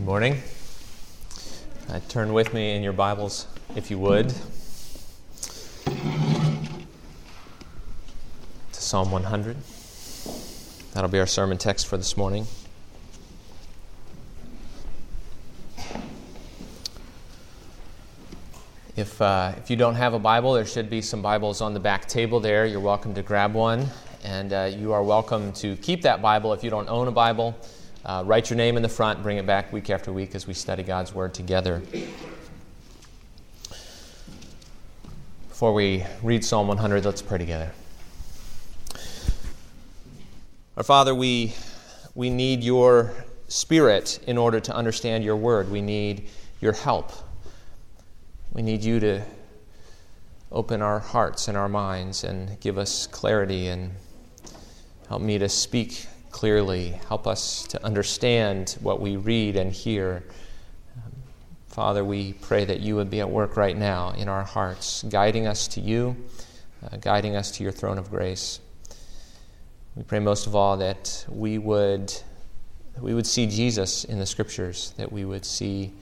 Good morning. Uh, turn with me in your Bibles, if you would, to Psalm 100. That'll be our sermon text for this morning. If, uh, if you don't have a Bible, there should be some Bibles on the back table there. You're welcome to grab one. And uh, you are welcome to keep that Bible if you don't own a Bible. Uh, write your name in the front, bring it back week after week as we study God's Word together. Before we read Psalm 100, let's pray together. Our Father, we, we need your Spirit in order to understand your Word. We need your help. We need you to open our hearts and our minds and give us clarity and help me to speak clearly. Help us to understand what we read and hear. Um, Father, we pray that you would be at work right now in our hearts, guiding us to you, uh, guiding us to your throne of grace. We pray most of all that we would, that we would see Jesus in the scriptures, that we would see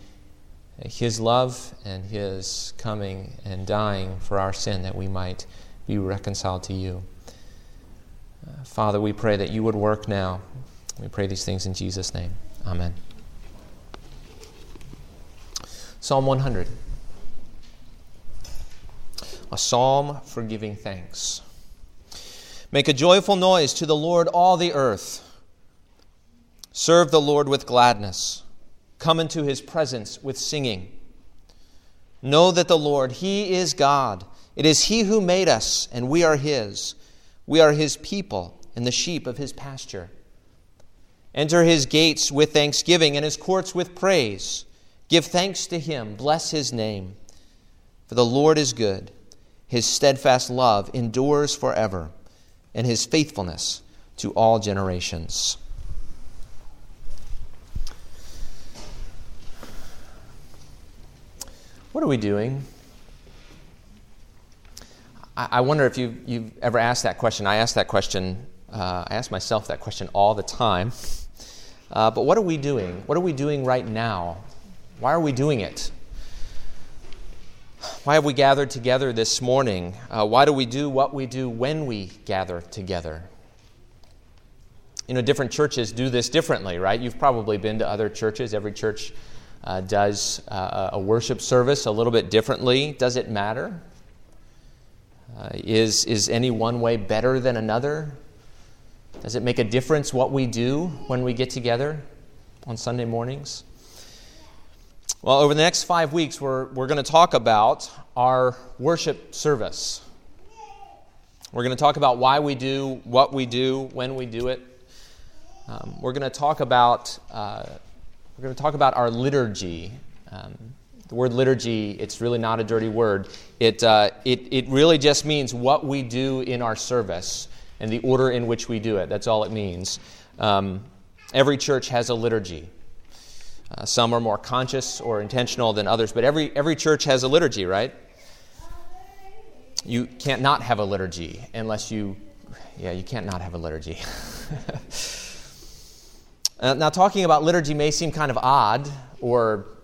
his love and his coming and dying for our sin, that we might be reconciled to you. Father, we pray that you would work now. We pray these things in Jesus' name. Amen. Psalm 100. A psalm for giving thanks. Make a joyful noise to the Lord, all the earth. Serve the Lord with gladness. Come into his presence with singing. Know that the Lord, he is God. It is he who made us, and we are his. We are his people and the sheep of his pasture. Enter his gates with thanksgiving and his courts with praise. Give thanks to him, bless his name. For the Lord is good, his steadfast love endures forever, and his faithfulness to all generations. What are we doing? I wonder if you've, you've ever asked that question. I ask that question, uh, I ask myself that question all the time. Uh, but what are we doing? What are we doing right now? Why are we doing it? Why have we gathered together this morning? Uh, why do we do what we do when we gather together? You know, different churches do this differently, right? You've probably been to other churches. Every church uh, does uh, a worship service a little bit differently. Does it matter? Uh, is, is any one way better than another? Does it make a difference what we do when we get together on Sunday mornings? Well, over the next five weeks, we're, we're going to talk about our worship service. We're going to talk about why we do what we do, when we do it. Um, we're going to talk about uh, we're going to talk about our liturgy. Um, the word liturgy, it's really not a dirty word. It, uh, it, it really just means what we do in our service and the order in which we do it. That's all it means. Um, every church has a liturgy. Uh, some are more conscious or intentional than others, but every, every church has a liturgy, right? You can't not have a liturgy unless you, yeah, you can't not have a liturgy. uh, now, talking about liturgy may seem kind of odd or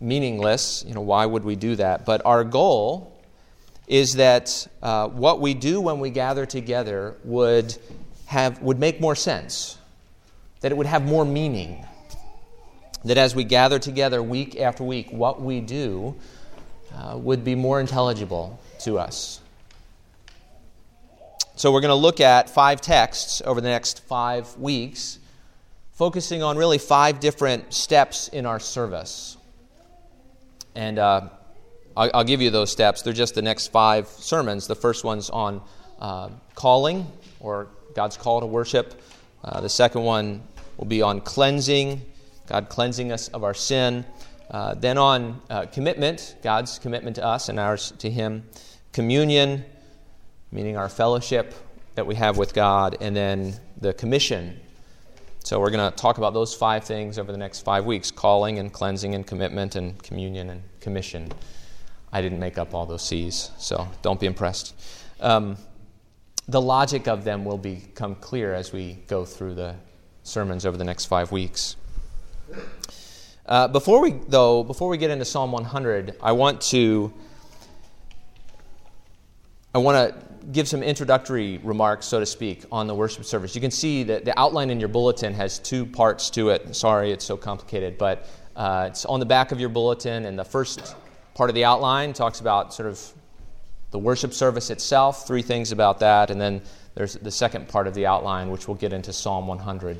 meaningless. You know, why would we do that? But our goal is that uh, what we do when we gather together would have would make more sense, that it would have more meaning. That as we gather together week after week, what we do uh, would be more intelligible to us. So we're going to look at five texts over the next five weeks, focusing on really five different steps in our service. And uh, I'll, I'll, give you those steps. They're just the next five sermons. The first one's on uh, calling, or God's call to worship. Uh, the second one will be on cleansing, God cleansing us of our sin. Uh, then on uh, commitment, God's commitment to us and ours to Him. Communion, meaning our fellowship that we have with God. And then the commission, so we're going to talk about those five things over the next five weeks calling and cleansing and commitment and communion and commission. I didn't make up all those C's, so don't be impressed. Um, the logic of them will become clear as we go through the sermons over the next five weeks. Uh, before we, though, before we get into Psalm 100, I want to I want to give some introductory remarks, so to speak, on the worship service. You can see that the outline in your bulletin has two parts to it. Sorry, it's so complicated, but uh, it's on the back of your bulletin, and the first part of the outline talks about sort of the worship service itself, three things about that, and then there's the second part of the outline, which we'll get into Psalm 100.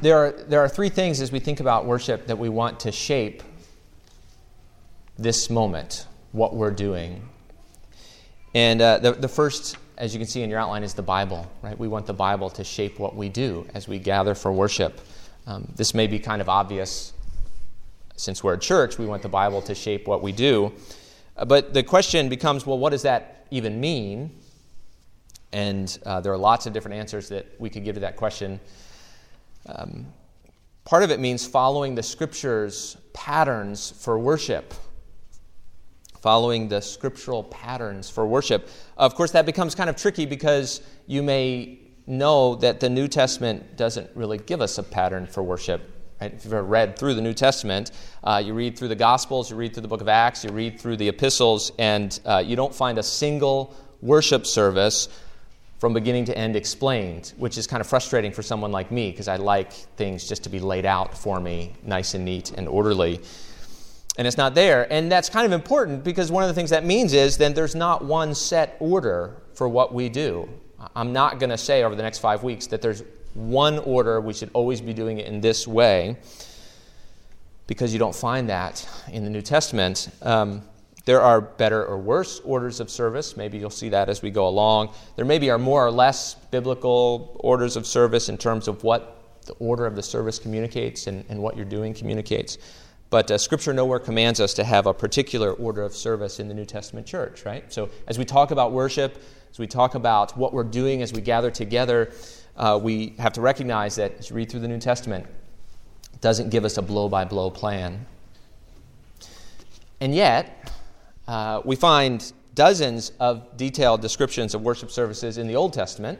There are, there are three things as we think about worship that we want to shape this moment, what we're doing. And uh, the, the first, as you can see in your outline, is the Bible, right? We want the Bible to shape what we do as we gather for worship. Um, this may be kind of obvious since we're a church, we want the Bible to shape what we do. Uh, but the question becomes well, what does that even mean? And uh, there are lots of different answers that we could give to that question. Um, part of it means following the scriptures' patterns for worship following the scriptural patterns for worship. Of course, that becomes kind of tricky because you may know that the New Testament doesn't really give us a pattern for worship. Right? If you've ever read through the New Testament, uh, you read through the Gospels, you read through the book of Acts, you read through the epistles, and uh, you don't find a single worship service from beginning to end explained, which is kind of frustrating for someone like me because I like things just to be laid out for me, nice and neat and orderly and it's not there. And that's kind of important because one of the things that means is then there's not one set order for what we do. I'm not going to say over the next five weeks that there's one order, we should always be doing it in this way, because you don't find that in the New Testament. Um, there are better or worse orders of service. Maybe you'll see that as we go along. There maybe are more or less biblical orders of service in terms of what the order of the service communicates and, and what you're doing communicates. But uh, Scripture nowhere commands us to have a particular order of service in the New Testament church, right? So as we talk about worship, as we talk about what we're doing as we gather together, uh, we have to recognize that as you read through the New Testament, it doesn't give us a blow by blow plan. And yet, uh, we find dozens of detailed descriptions of worship services in the Old Testament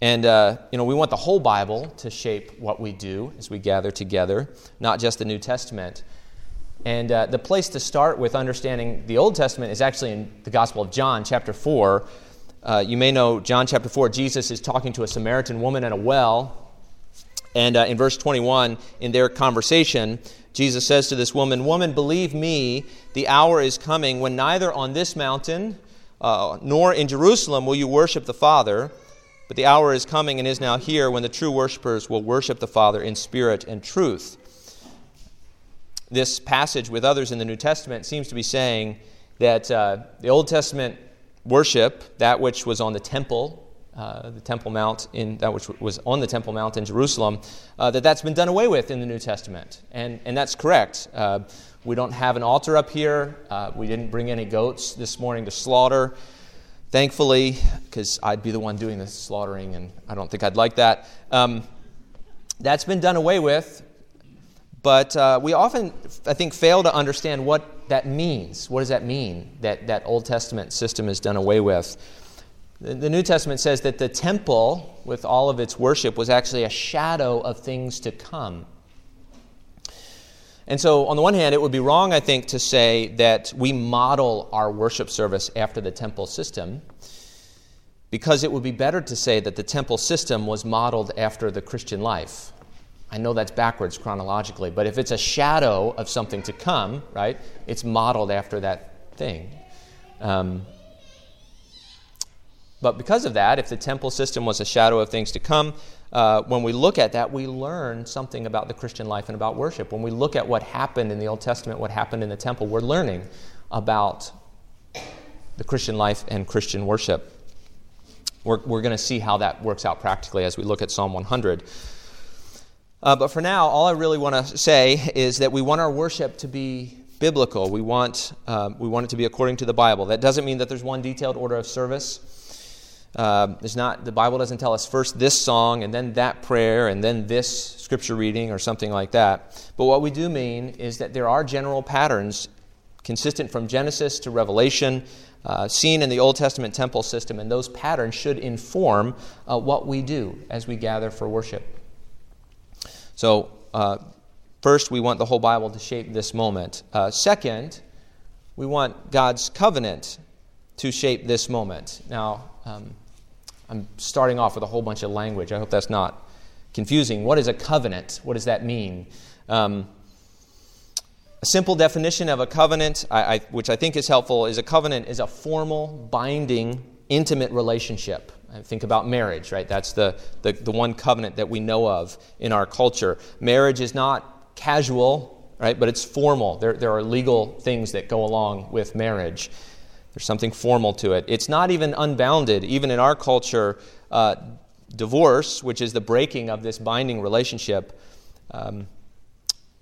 and, uh, you know, we want the whole Bible to shape what we do as we gather together, not just the New Testament. And uh, the place to start with understanding the Old Testament is actually in the Gospel of John, chapter 4. Uh, you may know John chapter 4, Jesus is talking to a Samaritan woman at a well. And uh, in verse 21, in their conversation, Jesus says to this woman, Woman, believe me, the hour is coming when neither on this mountain uh, nor in Jerusalem will you worship the Father. But the hour is coming and is now here when the true worshippers will worship the Father in spirit and truth. This passage, with others in the New Testament, seems to be saying that uh, the Old Testament worship, that which was on the temple, uh, the Temple Mount, in that which was on the Temple Mount in Jerusalem, uh, that that's been done away with in the New Testament, and and that's correct. Uh, we don't have an altar up here. Uh, we didn't bring any goats this morning to slaughter. Thankfully, because I'd be the one doing the slaughtering, and I don't think I'd like that. Um, that's been done away with, but uh, we often, I think, fail to understand what that means. What does that mean that that Old Testament system is done away with? The, the New Testament says that the temple, with all of its worship, was actually a shadow of things to come. And so, on the one hand, it would be wrong, I think, to say that we model our worship service after the temple system, because it would be better to say that the temple system was modeled after the Christian life. I know that's backwards chronologically, but if it's a shadow of something to come, right, it's modeled after that thing. Um, but because of that, if the temple system was a shadow of things to come, uh, when we look at that, we learn something about the Christian life and about worship. When we look at what happened in the Old Testament, what happened in the temple, we're learning about the Christian life and Christian worship. We're, we're going to see how that works out practically as we look at Psalm 100. Uh, but for now, all I really want to say is that we want our worship to be biblical. We want, uh, we want it to be according to the Bible. That doesn't mean that there's one detailed order of service. Uh, there's not, the Bible doesn't tell us first this song and then that prayer and then this scripture reading or something like that. But what we do mean is that there are general patterns consistent from Genesis to Revelation uh, seen in the Old Testament temple system, and those patterns should inform uh, what we do as we gather for worship. So, uh, first, we want the whole Bible to shape this moment. Uh, second, we want God's covenant to shape this moment. Now, um, I'm starting off with a whole bunch of language. I hope that's not confusing. What is a covenant? What does that mean? Um, a simple definition of a covenant, I, I, which I think is helpful, is a covenant is a formal, binding, intimate relationship. I think about marriage, right? That's the, the, the one covenant that we know of in our culture. Marriage is not casual, right? But it's formal. There, there are legal things that go along with marriage. There's something formal to it. It's not even unbounded. Even in our culture, uh, divorce, which is the breaking of this binding relationship, um,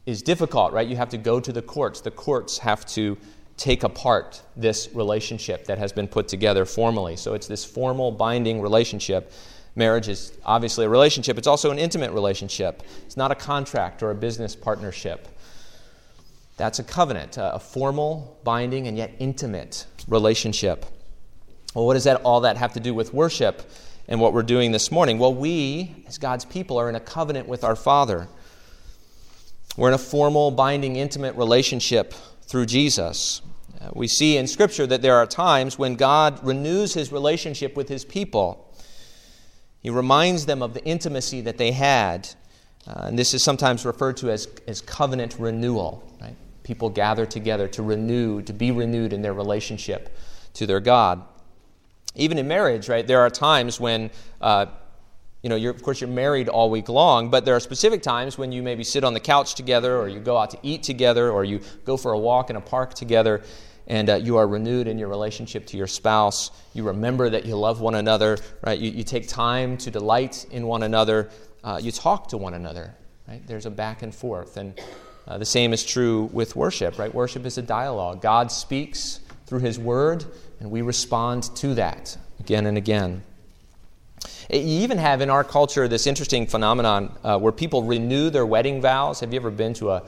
is difficult, right? You have to go to the courts. The courts have to take apart this relationship that has been put together formally. So it's this formal, binding relationship. Marriage is obviously a relationship, it's also an intimate relationship. It's not a contract or a business partnership. That's a covenant, a formal, binding, and yet intimate relationship. Well, what does that all that have to do with worship and what we're doing this morning? Well, we, as God's people, are in a covenant with our Father. We're in a formal, binding, intimate relationship through Jesus. Uh, we see in Scripture that there are times when God renews his relationship with his people. He reminds them of the intimacy that they had. Uh, and this is sometimes referred to as, as covenant renewal. People gather together to renew, to be renewed in their relationship to their God. Even in marriage, right, there are times when, uh, you know, of course, you're married all week long, but there are specific times when you maybe sit on the couch together, or you go out to eat together, or you go for a walk in a park together, and uh, you are renewed in your relationship to your spouse. You remember that you love one another, right? You, you take time to delight in one another. Uh, you talk to one another, right? There's a back and forth. And uh, the same is true with worship, right? Worship is a dialogue. God speaks through His Word, and we respond to that again and again. You even have in our culture this interesting phenomenon uh, where people renew their wedding vows. Have you ever been to a,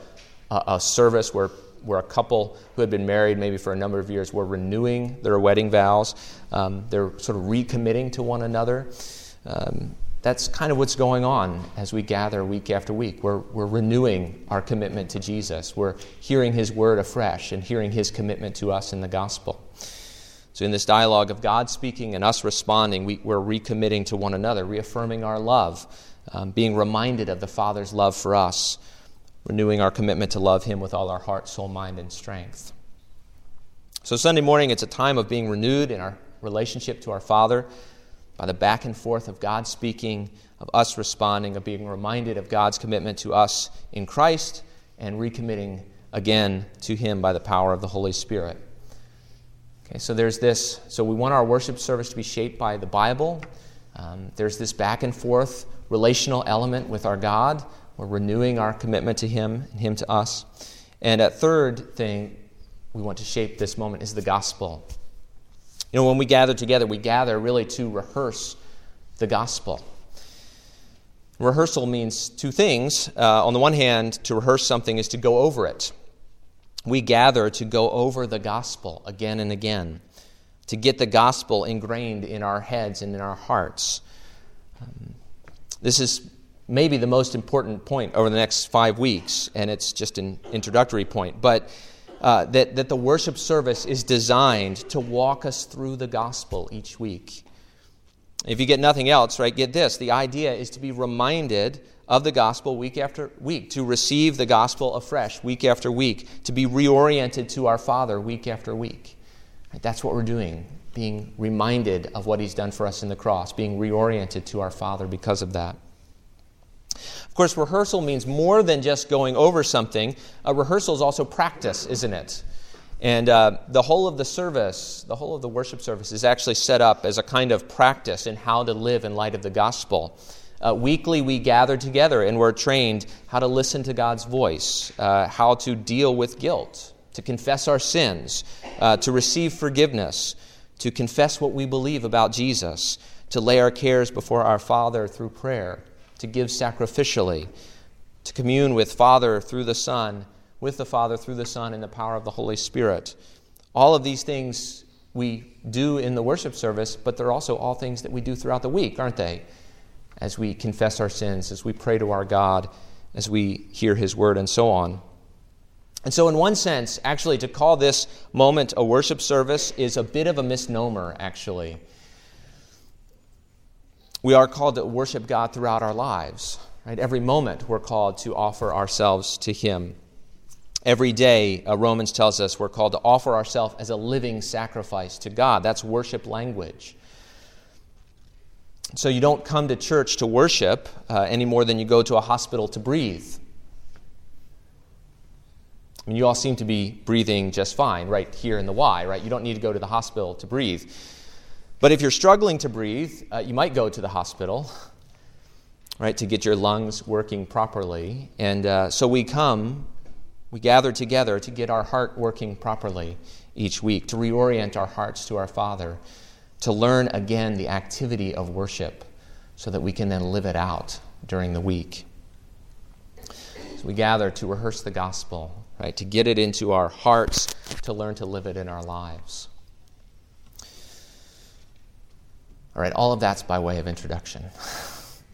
a, a, service where, where a couple who had been married maybe for a number of years were renewing their wedding vows? Um, they're sort of recommitting to one another. Um, that's kind of what's going on as we gather week after week. We're, we're renewing our commitment to Jesus. We're hearing his word afresh and hearing his commitment to us in the gospel. So, in this dialogue of God speaking and us responding, we, are recommitting to one another, reaffirming our love, um, being reminded of the Father's love for us, renewing our commitment to love him with all our heart, soul, mind, and strength. So, Sunday morning, it's a time of being renewed in our relationship to our Father by the back and forth of God speaking, of us responding, of being reminded of God's commitment to us in Christ, and recommitting again to Him by the power of the Holy Spirit. Okay, so there's this. So we want our worship service to be shaped by the Bible. Um, there's this back and forth relational element with our God. We're renewing our commitment to Him and Him to us. And a third thing we want to shape this moment is the gospel. You know, when we gather together, we gather really to rehearse the gospel. Rehearsal means two things. Uh, on the one hand, to rehearse something is to go over it. We gather to go over the gospel again and again, to get the gospel ingrained in our heads and in our hearts. Um, this is maybe the most important point over the next five weeks, and it's just an introductory point. But uh, that, that the worship service is designed to walk us through the gospel each week. If you get nothing else, right, get this. The idea is to be reminded of the gospel week after week, to receive the gospel afresh week after week, to be reoriented to our Father week after week. That's what we're doing, being reminded of what He's done for us in the cross, being reoriented to our Father because of that. Of course, rehearsal means more than just going over something. A rehearsal is also practice, isn't it? And uh, the whole of the service, the whole of the worship service, is actually set up as a kind of practice in how to live in light of the gospel. Uh, weekly, we gather together and we're trained how to listen to God's voice, uh, how to deal with guilt, to confess our sins, uh, to receive forgiveness, to confess what we believe about Jesus, to lay our cares before our Father through prayer to give sacrificially, to commune with Father through the Son, with the Father through the Son in the power of the Holy Spirit. All of these things we do in the worship service, but they're also all things that we do throughout the week, aren't they? As we confess our sins, as we pray to our God, as we hear His word, and so on. And so, in one sense, actually, to call this moment a worship service is a bit of a misnomer, actually. We are called to worship God throughout our lives. Right? Every moment we're called to offer ourselves to Him. Every day, uh, Romans tells us we're called to offer ourselves as a living sacrifice to God. That's worship language. So you don't come to church to worship uh, any more than you go to a hospital to breathe. I mean, you all seem to be breathing just fine right here in the Y, right? You don't need to go to the hospital to breathe. But if you're struggling to breathe, uh, you might go to the hospital, right, to get your lungs working properly. And uh, so we come we gather together to get our heart working properly each week, to reorient our hearts to our Father, to learn again the activity of worship so that we can then live it out during the week. So we gather to rehearse the gospel, right? To get it into our hearts, to learn to live it in our lives. All right, all of that's by way of introduction.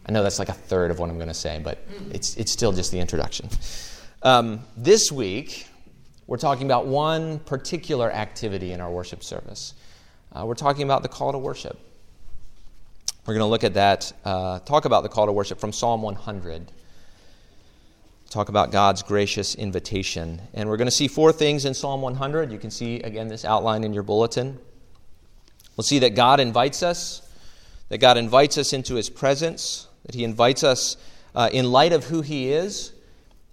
I know that's like a third of what I'm going to say, but it's, it's still just the introduction. Um, this week, we're talking about one particular activity in our worship service. Uh, we're talking about the call to worship. We're going to look at that, uh, talk about the call to worship from Psalm 100. Talk about God's gracious invitation. And we're going to see four things in Psalm 100. You can see, again, this outline in your bulletin. We'll see that God invites us, that God invites us into his presence, that he invites us uh, in light of who he is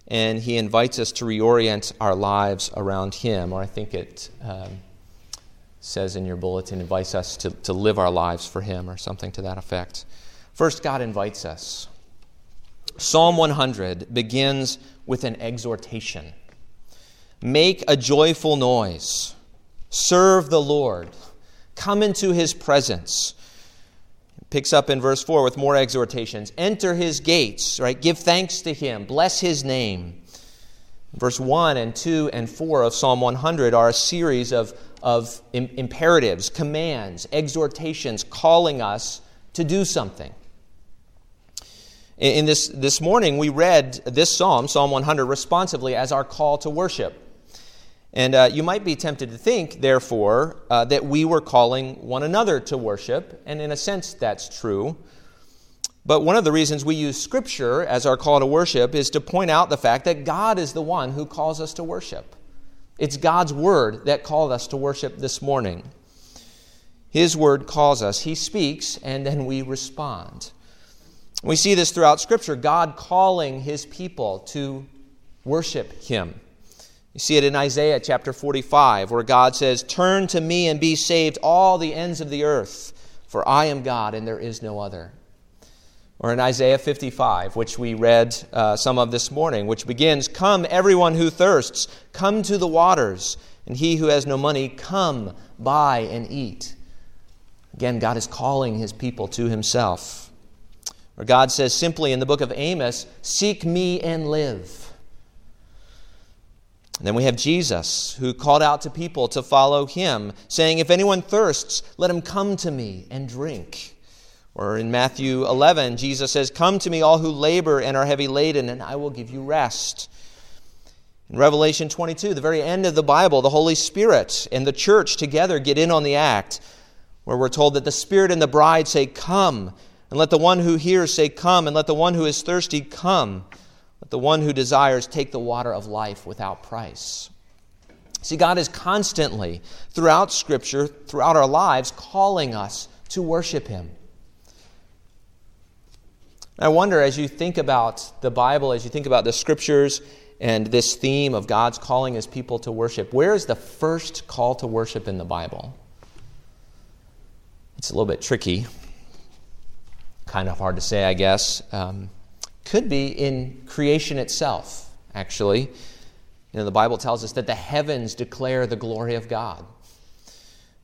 and he invites us to reorient our lives around him, or I think it um, says in your bulletin, invites us to, to live our lives for him, or something to that effect. First, God invites us. Psalm 100 begins with an exhortation. Make a joyful noise, serve the Lord, come into his presence picks up in verse 4 with more exhortations. Enter his gates, right? Give thanks to him, bless his name. Verse 1 and 2 and 4 of Psalm 100 are a series of, of imperatives, commands, exhortations, calling us to do something. In this, this morning, we read this psalm, Psalm 100, responsively as our call to worship. And uh, you might be tempted to think, therefore, uh, that we were calling one another to worship, and in a sense, that's true. But one of the reasons we use Scripture as our call to worship is to point out the fact that God is the one who calls us to worship. It's God's Word that called us to worship this morning. His Word calls us, He speaks, and then we respond. We see this throughout Scripture God calling His people to worship Him. You see it in Isaiah chapter 45, where God says, Turn to me and be saved, all the ends of the earth, for I am God and there is no other. Or in Isaiah 55, which we read uh, some of this morning, which begins, Come, everyone who thirsts, come to the waters, and he who has no money, come, buy and eat. Again, God is calling his people to himself. Or God says simply in the book of Amos, Seek me and live. And then we have Jesus, who called out to people to follow him, saying, If anyone thirsts, let him come to me and drink. Or in Matthew 11, Jesus says, Come to me, all who labor and are heavy laden, and I will give you rest. In Revelation 22, the very end of the Bible, the Holy Spirit and the church together get in on the act, where we're told that the Spirit and the bride say, Come. And let the one who hears say, Come. And let the one who is thirsty come. Let the one who desires take the water of life without price. See, God is constantly, throughout Scripture, throughout our lives, calling us to worship Him. I wonder, as you think about the Bible, as you think about the Scriptures and this theme of God's calling His people to worship, where is the first call to worship in the Bible? It's a little bit tricky, kind of hard to say, I guess. Um, could be in creation itself, actually. You know, the Bible tells us that the heavens declare the glory of God.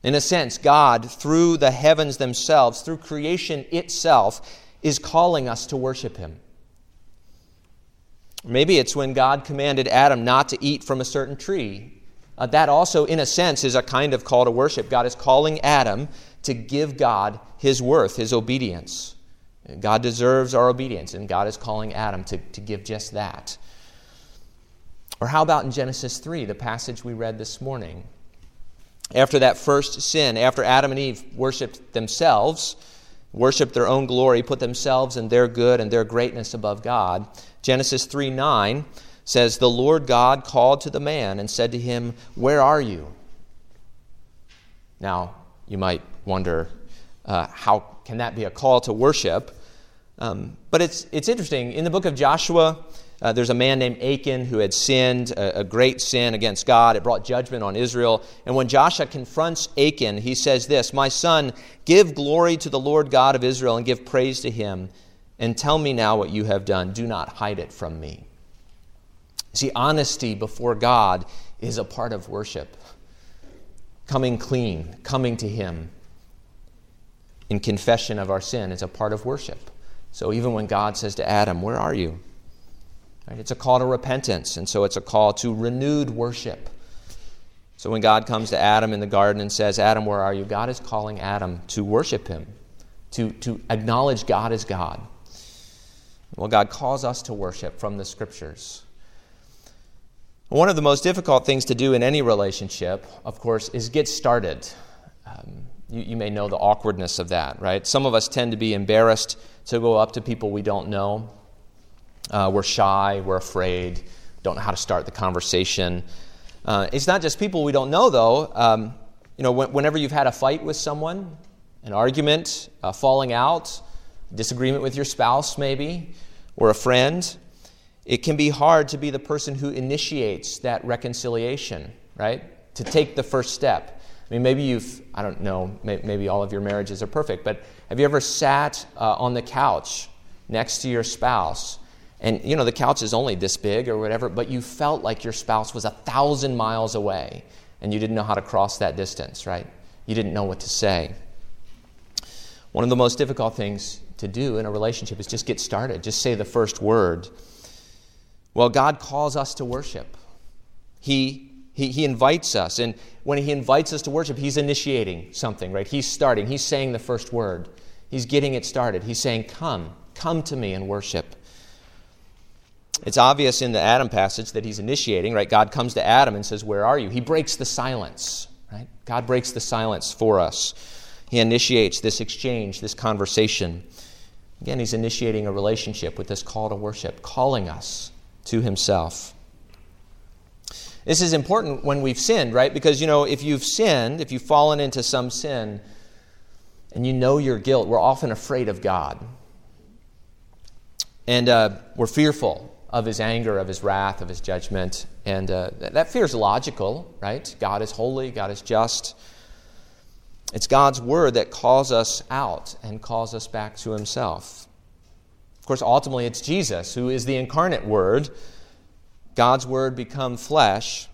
In a sense, God, through the heavens themselves, through creation itself, is calling us to worship Him. Maybe it's when God commanded Adam not to eat from a certain tree uh, that also, in a sense, is a kind of call to worship. God is calling Adam to give God his worth, his obedience. God deserves our obedience, and God is calling Adam to, to give just that. Or how about in Genesis 3, the passage we read this morning? After that first sin, after Adam and Eve worshiped themselves, worshiped their own glory, put themselves and their good and their greatness above God, Genesis 3 9 says, The Lord God called to the man and said to him, Where are you? Now, you might wonder, uh, how can that be a call to worship? Um, but it's, it's interesting. In the book of Joshua, uh, there's a man named Achan who had sinned a, a, great sin against God. It brought judgment on Israel. And when Joshua confronts Achan, he says this My son, give glory to the Lord God of Israel and give praise to him. And tell me now what you have done. Do not hide it from me. See, honesty before God is a part of worship. Coming clean, coming to Him in confession of our sin is a part of worship. So even when God says to Adam, Where are you? Right? It's a call to repentance, and so it's a call to renewed worship. So when God comes to Adam in the garden and says, Adam, where are you? God is calling Adam to worship Him, to, to acknowledge God as God. Well, God calls us to worship from the Scriptures. One of the most difficult things to do in any relationship, of course, is get started. Um, you, you, may know the awkwardness of that, right? Some of us tend to be embarrassed to go up to people we don't know. Uh, we're shy, we're afraid, don't know how to start the conversation. Uh, it's not just people we don't know, though. Um, you know, whenever you've had a fight with someone, an argument, a falling out, disagreement with your spouse, maybe, or a friend, it can be hard to be the person who initiates that reconciliation, right? To take the first step. I mean, maybe you've, I don't know, maybe all of your marriages are perfect, but have you ever sat uh, on the couch next to your spouse? And, you know, the couch is only this big or whatever, but you felt like your spouse was a thousand miles away and you didn't know how to cross that distance, right? You didn't know what to say. One of the most difficult things to do in a relationship is just get started, just say the first word. Well, God calls us to worship. He, he, he invites us. And when He invites us to worship, He's initiating something, right? He's starting. He's saying the first word. He's getting it started. He's saying, Come, come to me and worship. It's obvious in the Adam passage that he's initiating, right? God comes to Adam and says, Where are you? He breaks the silence, right? God breaks the silence for us. He initiates this exchange, this conversation. Again, he's initiating a relationship with this call to worship, calling us to himself. This is important when we've sinned, right? Because, you know, if you've sinned, if you've fallen into some sin, and you know your guilt, we're often afraid of God. And uh, we're fearful of his anger, of his wrath, of his judgment. And uh, that fear is logical, right? God is holy, God is just. It's God's word that calls us out and calls us back to himself. Of course, ultimately, it's Jesus who is the incarnate Word, God's Word become flesh,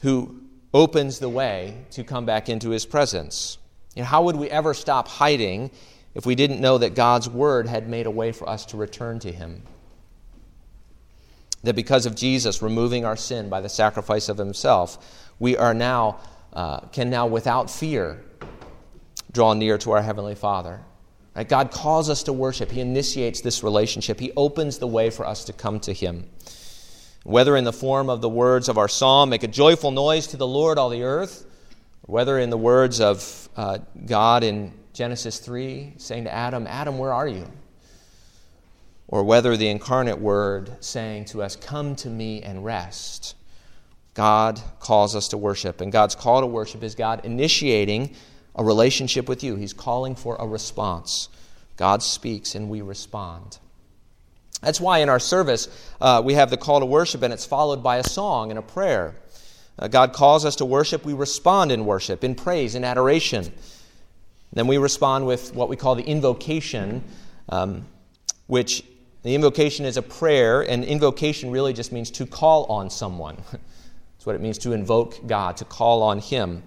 who opens the way to come back into His presence. How would we ever stop hiding if we didn't know that God's Word had made a way for us to return to Him? That because of Jesus removing our sin by the sacrifice of Himself, we are now, uh, can now without fear draw near to our Heavenly Father. Right? God calls us to worship. He initiates this relationship. He opens the way for us to come to Him. Whether in the form of the words of our psalm, make a joyful noise to the Lord, all the earth, whether in the words of uh, God in Genesis 3, saying to Adam, Adam, where are you? Or whether the incarnate word saying to us, Come to me and rest. God calls us to worship. And God's call to worship is God initiating a relationship with you. He's calling for a response. God speaks and we respond. That's why in our service uh, we have the call to worship and it's followed by a song and a prayer. Uh, God calls us to worship, we respond in worship, in praise, in adoration. Then we respond with what we call the invocation, um, which the invocation is a prayer, and invocation really just means to call on someone. That's what it means to invoke God, to call on Him.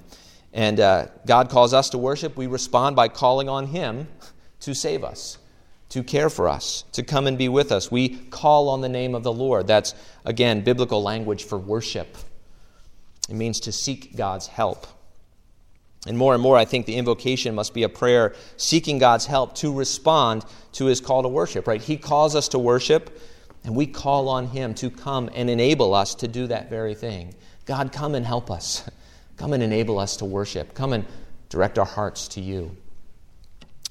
And uh, God calls us to worship. We respond by calling on Him to save us, to care for us, to come and be with us. We call on the name of the Lord. That's, again, biblical language for worship. It means to seek God's help. And more and more, I think the invocation must be a prayer seeking God's help to respond to his call to worship, right? He calls us to worship, and we call on him to come and enable us to do that very thing. God, come and help us. Come and enable us to worship. Come and direct our hearts to you.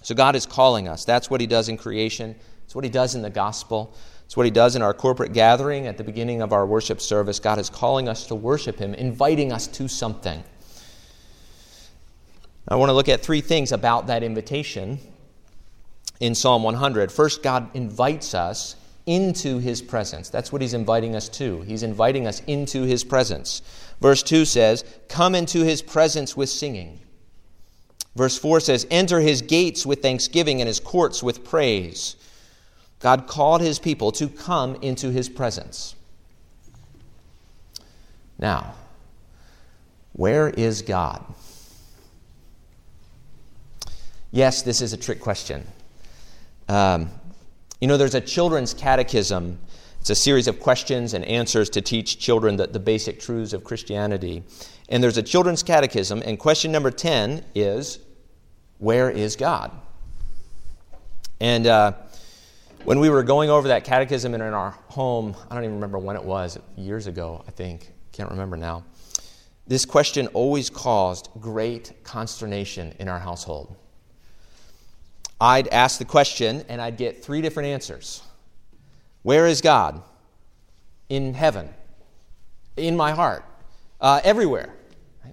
So, God is calling us. That's what he does in creation, it's what he does in the gospel. It's what he does in our corporate gathering at the beginning of our worship service. God is calling us to worship him, inviting us to something. I want to look at three things about that invitation in Psalm 100. First, God invites us into his presence. That's what he's inviting us to. He's inviting us into his presence. Verse 2 says, Come into his presence with singing. Verse 4 says, Enter his gates with thanksgiving and his courts with praise. God called his people to come into his presence. Now, where is God? Yes, this is a trick question. Um, you know, there's a children's catechism. It's a series of questions and answers to teach children the, the basic truths of Christianity. And there's a children's catechism, and question number 10 is Where is God? And uh, when we were going over that catechism in our home, I don't even remember when it was, years ago, I think. Can't remember now. This question always caused great consternation in our household. I'd ask the question and I'd get three different answers Where is God? In heaven, in my heart, uh, everywhere. And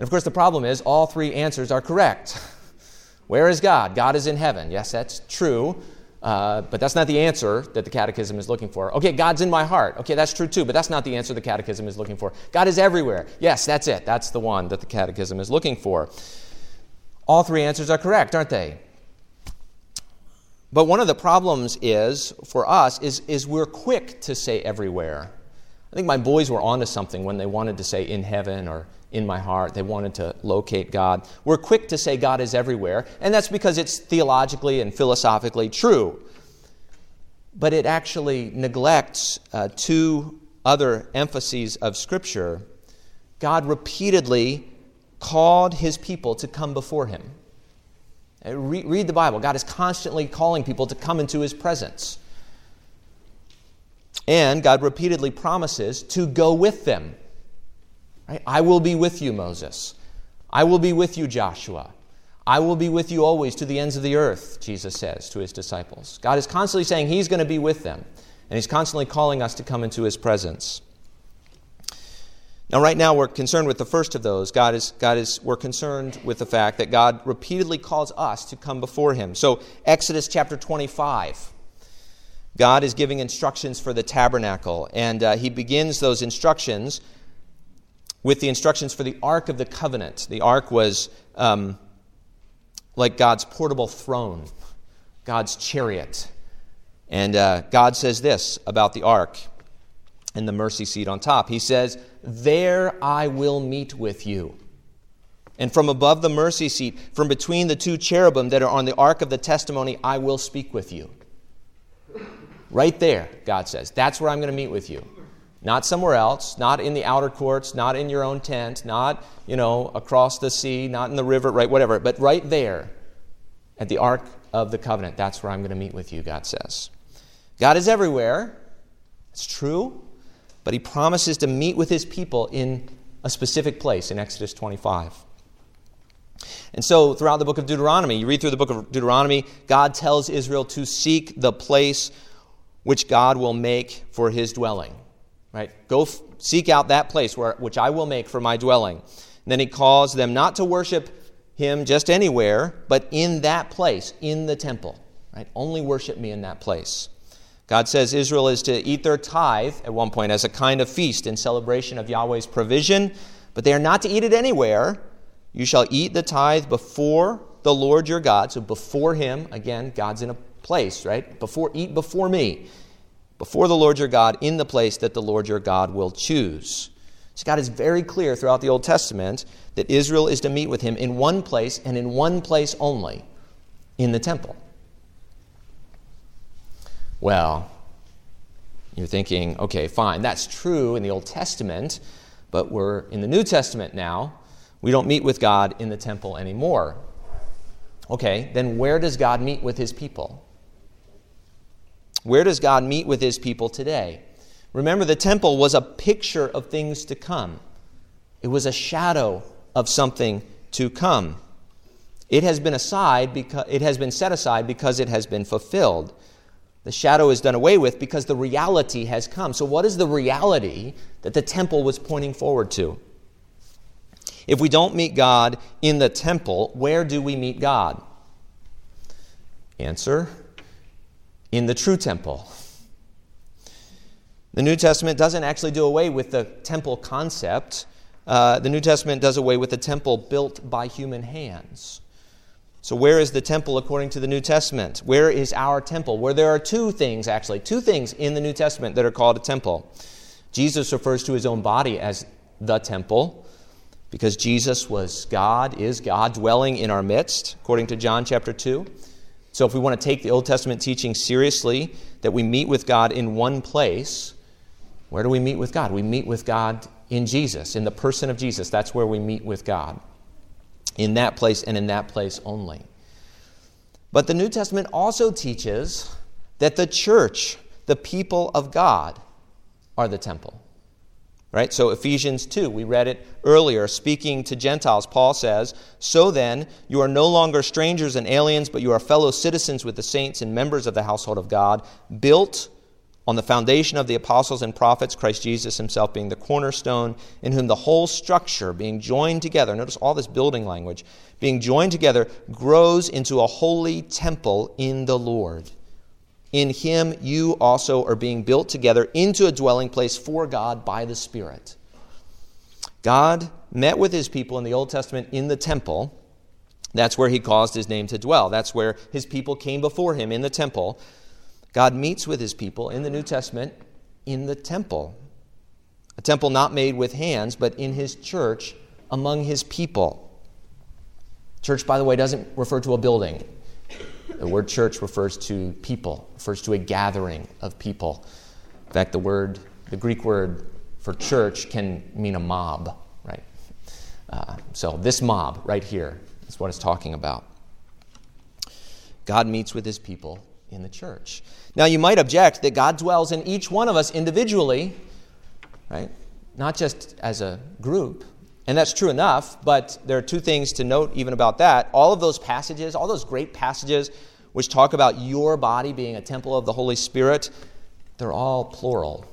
of course, the problem is all three answers are correct. Where is God? God is in heaven. Yes, that's true. Uh, but that's not the answer that the catechism is looking for. Okay, God's in my heart. Okay, that's true too, but that's not the answer the catechism is looking for. God is everywhere. Yes, that's it. That's the one that the catechism is looking for. All three answers are correct, aren't they? But one of the problems is, for us, is, is we're quick to say everywhere. I think my boys were onto something when they wanted to say in heaven or in my heart. They wanted to locate God. We're quick to say God is everywhere, and that's because it's theologically and philosophically true. But it actually neglects uh, two other emphases of Scripture. God repeatedly called his people to come before him. Uh, read the Bible. God is constantly calling people to come into his presence. And God repeatedly promises to go with them. Right? I will be with you, Moses. I will be with you, Joshua. I will be with you always to the ends of the earth, Jesus says to his disciples. God is constantly saying he's going to be with them, and he's constantly calling us to come into his presence. Now, right now, we're concerned with the first of those. God is, God is, we're concerned with the fact that God repeatedly calls us to come before Him. So, Exodus chapter 25, God is giving instructions for the tabernacle, and uh, He begins those instructions with the instructions for the Ark of the Covenant. The Ark was um, like God's portable throne, God's chariot. And uh, God says this about the Ark and the mercy seat on top. He says, There I will meet with you. And from above the mercy seat, from between the two cherubim that are on the ark of the testimony, I will speak with you. Right there, God says. That's where I'm going to meet with you. Not somewhere else, not in the outer courts, not in your own tent, not, you know, across the sea, not in the river, right, whatever, but right there at the ark of the covenant. That's where I'm going to meet with you, God says. God is everywhere. It's true but he promises to meet with his people in a specific place in Exodus 25. And so, throughout the book of Deuteronomy, you read through the book of Deuteronomy, God tells Israel to seek the place which God will make for his dwelling. Right? Go f- seek out that place where, which I will make for my dwelling. And then he calls them not to worship him just anywhere, but in that place, in the temple. Right? Only worship me in that place. God says Israel is to eat their tithe at one point as a kind of feast in celebration of Yahweh's provision, but they are not to eat it anywhere. You shall eat the tithe before the Lord your God. So before him, again, God's in a place, right? Before eat before me. Before the Lord your God in the place that the Lord your God will choose. So God is very clear throughout the Old Testament that Israel is to meet with him in one place and in one place only, in the temple. Well, you're thinking, okay, fine, that's true in the Old Testament, But we're in the New Testament now. We don't meet with God in the temple anymore. Okay, then where does God meet with his people? Where does God meet with his people today? Remember, the temple was a picture of things to come, it was a shadow of something to come. It has been aside because it has been set aside because it has been fulfilled. The shadow is done away with because the reality has come. So, what is the reality that the temple was pointing forward to? If we don't meet God in the temple, where do we meet God? Answer in the true temple. The New Testament doesn't actually do away with the temple concept. Uh, the New Testament does away with the temple built by human hands. So, where is the temple according to the New Testament? Where is our temple? Where there are two things, actually, two things in the New Testament that are called a temple. Jesus refers to his own body as the temple because Jesus was God, is God dwelling in our midst, according to John chapter 2. So, if we want to take the Old Testament teaching seriously, that we meet with God in one place, where do we meet with God? We meet with God in Jesus, in the person of Jesus. That's where we meet with God in that place and in that place only. But the New Testament also teaches that the church, the people of God, are the temple. Right? So Ephesians 2, we read it earlier, speaking to Gentiles, Paul says, So then, you are no longer strangers and aliens, but you are fellow citizens with the saints and members of the household of God, built on the foundation of the apostles and prophets, Christ Jesus himself being the cornerstone, in whom the whole structure, being joined together, notice all this building language, being joined together, grows into a holy temple in the Lord. In him you also are being built together into a dwelling place for God by the Spirit. God met with his people in the Old Testament in the temple. That's where he caused his name to dwell. That's where his people came before him in the temple. God meets with his people in the New Testament in the temple. A temple not made with hands, but in his church among his people. Church, by the way, doesn't refer to a building. The word church refers to people, refers to a gathering of people. In fact, the word, the Greek word for church can mean a mob, right? Uh, so this mob right here is what it's talking about. God meets with his people in the church. Now, you might object that God dwells in each one of us individually, right? Not just as a group. And that's true enough, but there are two things to note even about that. All of those passages, all those great passages which talk about your body being a temple of the Holy Spirit, they're all plural.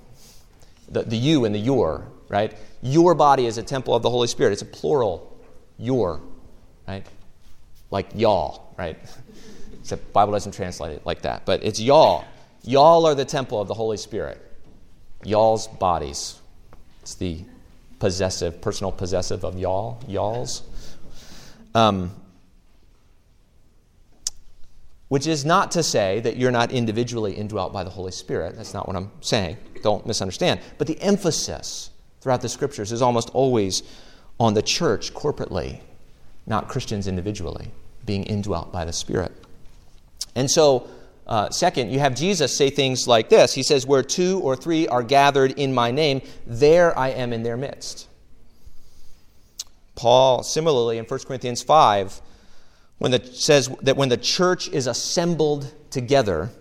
The, the you and the your, right? Your body is a temple of the Holy Spirit. It's a plural, your, right? Like y'all, right? Except Bible doesn't translate it like that. But it's y'all. Y'all are the temple of the Holy Spirit. Y'all's bodies. It's the possessive, personal possessive of y'all, y'all's. Um, which is not to say that you're not individually indwelt by the Holy Spirit. That's not what I'm saying. Don't misunderstand. But the emphasis throughout the scriptures is almost always on the church corporately, not Christians individually, being indwelt by the Spirit. And so, uh, second, you have Jesus say things like this He says, Where two or three are gathered in my name, there I am in their midst. Paul, similarly, in 1 Corinthians 5, when the, says that when the church is assembled together,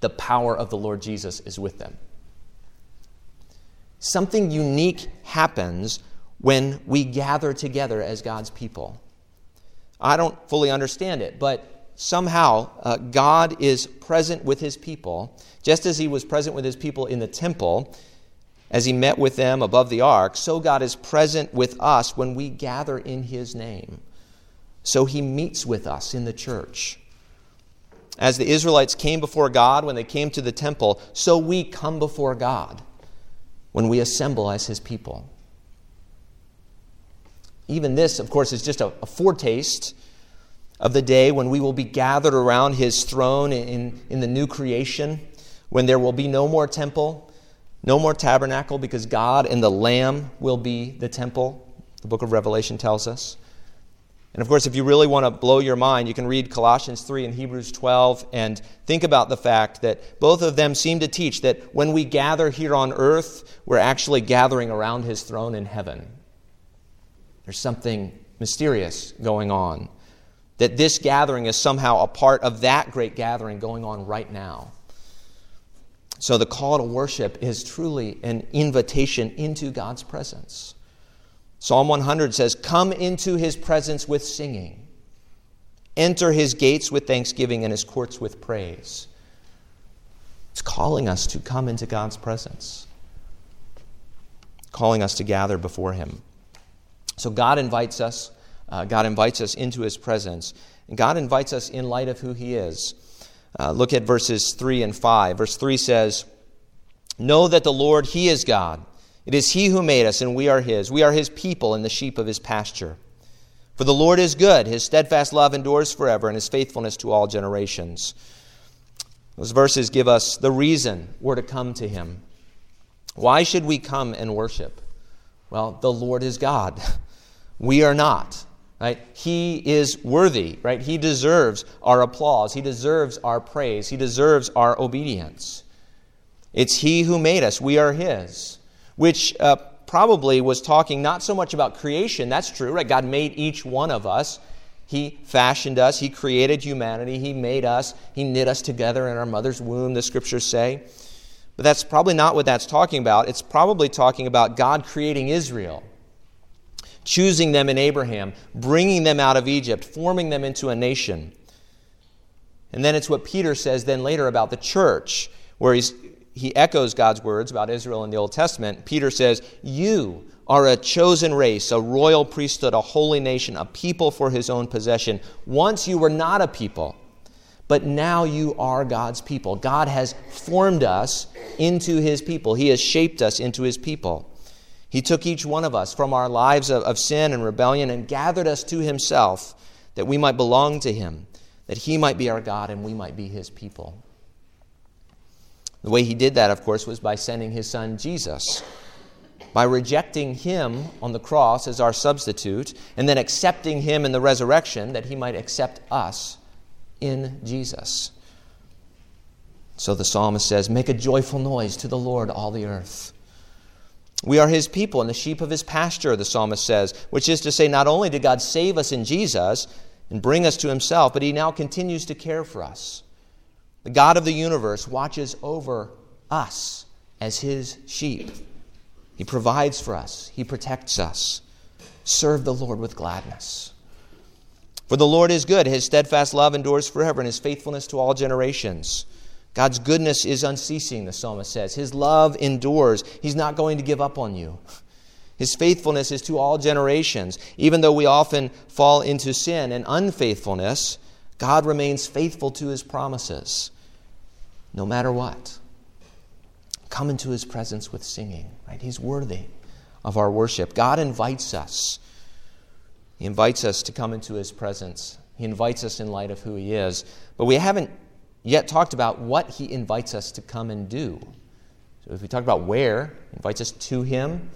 the power of the Lord Jesus is with them. Something unique happens when we gather together as God's people. I don't fully understand it, but somehow uh, God is present with his people, just as he was present with his people in the temple as he met with them above the ark, so God is present with us when we gather in his name. So he meets with us in the church. As the Israelites came before God when they came to the temple, so we come before God when we assemble as his people. Even this, of course, is just a, a foretaste of the day when we will be gathered around his throne in, in the new creation, when there will be no more temple, no more tabernacle, because God and the Lamb will be the temple, the book of Revelation tells us. And of course, if you really want to blow your mind, you can read Colossians 3 and Hebrews 12 and think about the fact that both of them seem to teach that when we gather here on earth, we're actually gathering around his throne in heaven. There's something mysterious going on. That this gathering is somehow a part of that great gathering going on right now. So the call to worship is truly an invitation into God's presence. Psalm 100 says, Come into his presence with singing, enter his gates with thanksgiving and his courts with praise. It's calling us to come into God's presence, calling us to gather before him. So God invites us. Uh, God invites us into his presence. And God invites us in light of who he is. Uh, look at verses 3 and 5. Verse 3 says, Know that the Lord, he is God. It is He who made us, and we are His. We are His people and the sheep of His pasture. For the Lord is good, His steadfast love endures forever, and His faithfulness to all generations. Those verses give us the reason we're to come to Him. Why should we come and worship? Well, the Lord is God. We are not. Right? He is worthy, right? He deserves our applause. He deserves our praise. He deserves our obedience. It's He who made us. We are His which uh, probably was talking not so much about creation, that's true, right? God made each one of us. He fashioned us, He created humanity, He made us, He knit us together in our mother's womb, the scriptures say. But that's probably not what that's talking about. It's probably talking about God creating Israel, choosing them in Abraham, bringing them out of Egypt, forming them into a nation. And then it's what Peter says then later about the church, where he's he echoes God's words about Israel in the Old Testament. Peter says, You are a chosen race, a royal priesthood, a holy nation, a people for his own possession. Once you were not a people, but now you are God's people. God has formed us into his people, he has shaped us into his people. He took each one of us from our lives of, of sin and rebellion and gathered us to himself that we might belong to him, that he might be our God and we might be his people. The way he did that, of course, was by sending his son Jesus. By rejecting him on the cross as our substitute, and then accepting him in the resurrection, that he might accept us in Jesus. So the psalmist says, Make a joyful noise to the Lord, all the earth. We are his people and the sheep of his pasture, the psalmist says, which is to say, not only did God save us in Jesus and bring us to himself, but he now continues to care for us. The God of the universe watches over us as his sheep. He provides for us, he protects us. Serve the Lord with gladness. For the Lord is good, his steadfast love endures forever, and his faithfulness to all generations. God's goodness is unceasing, the psalmist says. His love endures. He's not going to give up on you. His faithfulness is to all generations. Even though we often fall into sin and unfaithfulness, God remains faithful to his promises, no matter what. Come into his presence with singing, right? He's worthy of our worship. God invites us. He invites us to come into his presence. He invites us in light of who he is. But we haven't yet talked about what he invites us to come and do. So if we talk about where, he invites us to him.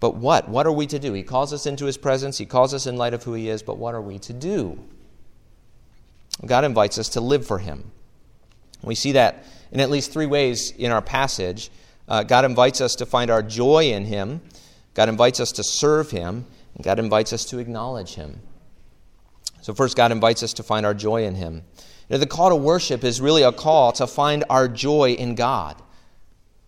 But what? What are we to do? He calls us into his presence. He calls us in light of who he is. But what are we to do? God invites us to live for Him. We see that in at least three ways in our passage. Uh, God invites us to find our joy in Him, God invites us to serve Him, and God invites us to acknowledge Him. So, first, God invites us to find our joy in Him. You know, the call to worship is really a call to find our joy in God.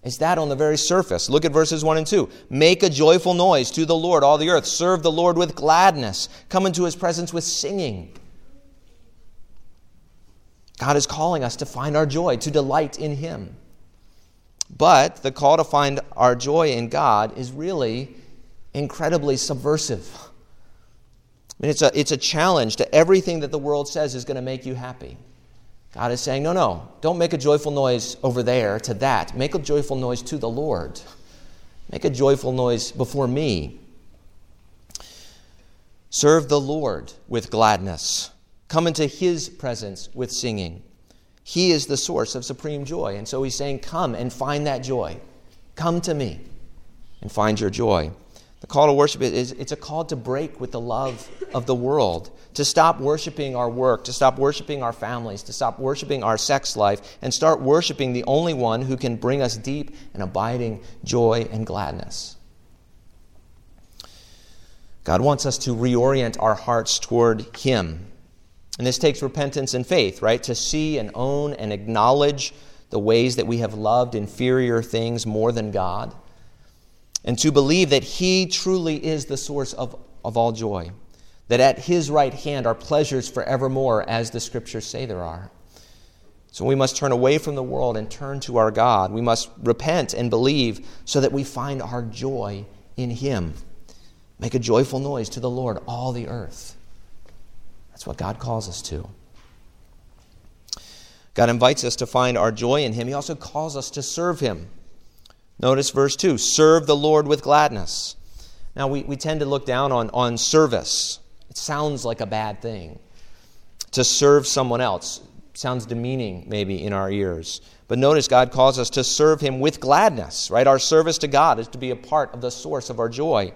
It's that on the very surface. Look at verses 1 and 2. Make a joyful noise to the Lord, all the earth. Serve the Lord with gladness. Come into his presence with singing. God is calling us to find our joy, to delight in Him. But the call to find our joy in God is really incredibly subversive. I mean, it's a, it's a challenge to everything that the world says is going to make you happy. God is saying, no, no, don't make a joyful noise over there to that. Make a joyful noise to the Lord. Make a joyful noise before me. Serve the Lord with gladness. Come into his presence with singing. He is the source of supreme joy. And so he's saying, Come and find that joy. Come to me and find your joy. The call to worship is it's a call to break with the love of the world, to stop worshiping our work, to stop worshiping our families, to stop worshiping our sex life, and start worshiping the only one who can bring us deep and abiding joy and gladness. God wants us to reorient our hearts toward Him. And this takes repentance and faith, right? To see and own and acknowledge the ways that we have loved inferior things more than God and to believe that He truly is the source of, of all joy, that at His right hand are pleasures forevermore, as the Scriptures say there are. So we must turn away from the world and turn to our God. We must repent and believe so that we find our joy in Him. Make a joyful noise to the Lord, all the earth. That's what God calls us to. God invites us to find our joy in Him. He also calls us to serve Him. Notice verse 2 serve the Lord with gladness. Now, we, we tend to look down on, on service. It sounds like a bad thing. To serve someone else sounds demeaning, maybe, in our ears. But notice God calls us to serve Him with gladness, right? Our service to God is to be a part of the source of our joy.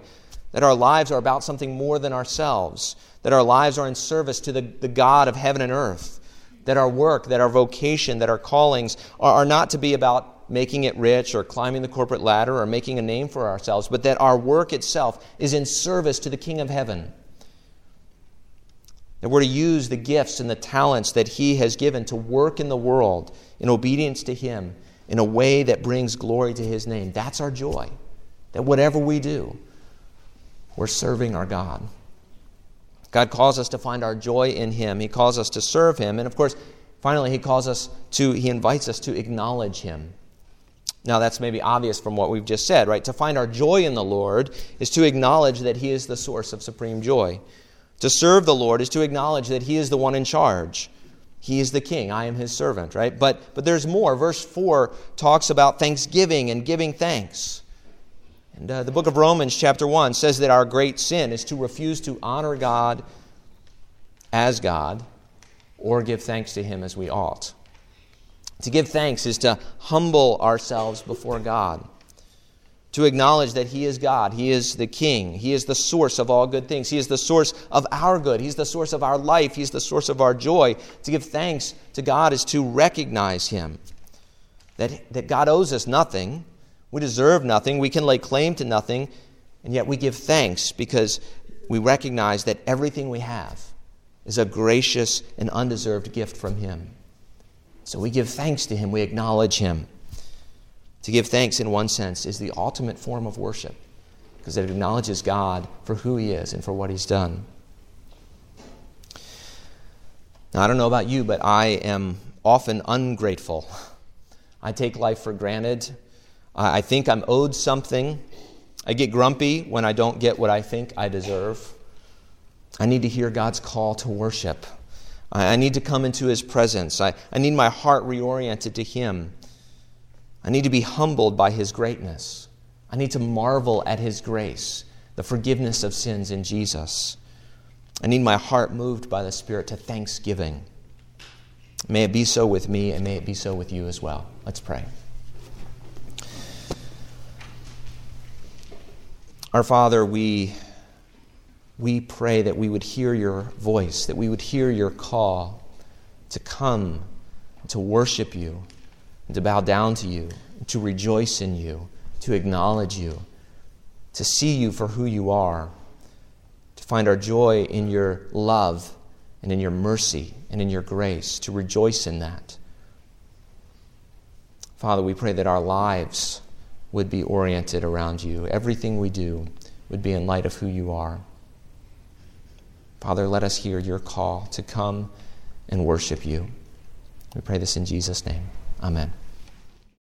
That our lives are about something more than ourselves. That our lives are in service to the, the God of heaven and earth. That our work, that our vocation, that our callings are, are not to be about making it rich or climbing the corporate ladder or making a name for ourselves, but that our work itself is in service to the King of heaven. That we're to use the gifts and the talents that He has given to work in the world in obedience to Him in a way that brings glory to His name. That's our joy. That whatever we do, we're serving our God. God calls us to find our joy in Him. He calls us to serve Him. And of course, finally, He calls us to, He invites us to acknowledge Him. Now, that's maybe obvious from what we've just said, right? To find our joy in the Lord is to acknowledge that He is the source of supreme joy. To serve the Lord is to acknowledge that He is the one in charge. He is the king. I am His servant, right? But, but there's more. Verse 4 talks about thanksgiving and giving thanks. And uh, the book of Romans, chapter 1, says that our great sin is to refuse to honor God as God or give thanks to Him as we ought. To give thanks is to humble ourselves before God, to acknowledge that He is God, He is the King, He is the source of all good things, He is the source of our good, He's the source of our life, He's the source of our joy. To give thanks to God is to recognize Him, that, that God owes us nothing, we deserve nothing, we can lay claim to nothing, and yet we give thanks because we recognize that everything we have is a gracious and undeserved gift from Him. So we give thanks to Him, we acknowledge Him. To give thanks, in one sense, is the ultimate form of worship because it acknowledges God for who He is and for what He's done. Now, I don't know about you, but I am often ungrateful. I take life for granted. I think I'm owed something. I get grumpy when I don't get what I think I deserve. I need to hear God's call to worship. I, need to come into His presence. I, I need my heart reoriented to Him. I need to be humbled by His greatness. I need to marvel at His grace, the forgiveness of sins in Jesus. I need my heart moved by the Spirit to thanksgiving. May it be so with me, and may it be so with you as well. Let's pray. Our Father, we we pray that we would hear your voice, that we would hear your call to come, to worship you, and to bow down to you, to rejoice in you, to acknowledge you, to see you for who you are, to find our joy in your love and in your mercy and in your grace, to rejoice in that. Father, we pray that our lives would be oriented around you. Everything we do would be in light of who you are. Father, let us hear your call to come and worship you. We pray this in Jesus' name. Amen.